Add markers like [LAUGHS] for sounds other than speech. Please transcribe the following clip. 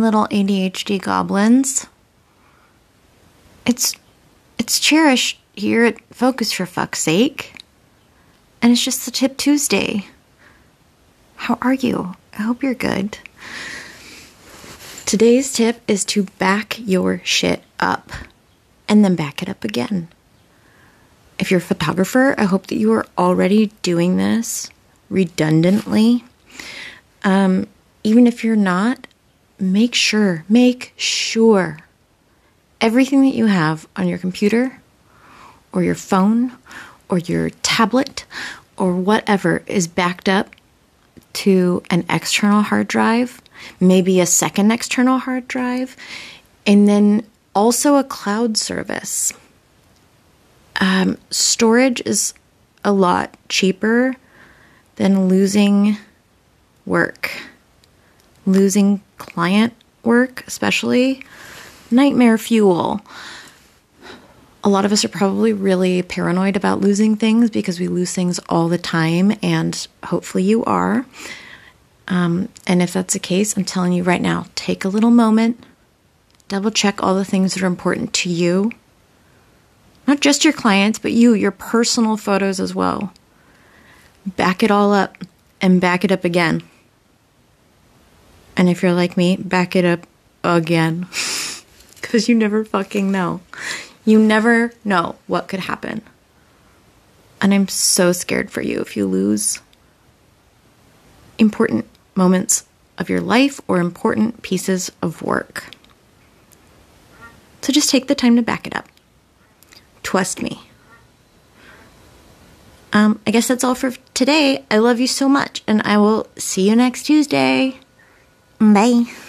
little ADHD goblins. It's it's cherished here at Focus for fuck's sake. And it's just the Tip Tuesday. How are you? I hope you're good. Today's tip is to back your shit up and then back it up again. If you're a photographer, I hope that you are already doing this redundantly. Um, even if you're not, make sure, make sure everything that you have on your computer or your phone or your tablet or whatever is backed up to an external hard drive, maybe a second external hard drive, and then also a cloud service. Um, storage is a lot cheaper than losing work, losing client work, especially nightmare fuel. A lot of us are probably really paranoid about losing things because we lose things all the time, and hopefully you are. Um, and if that's the case, I'm telling you right now take a little moment, double check all the things that are important to you. Not just your clients, but you, your personal photos as well. Back it all up and back it up again. And if you're like me, back it up again. [LAUGHS] Because you never fucking know. You never know what could happen. And I'm so scared for you if you lose important moments of your life or important pieces of work. So just take the time to back it up. Trust me. Um, I guess that's all for today. I love you so much, and I will see you next Tuesday. 嗯，拜。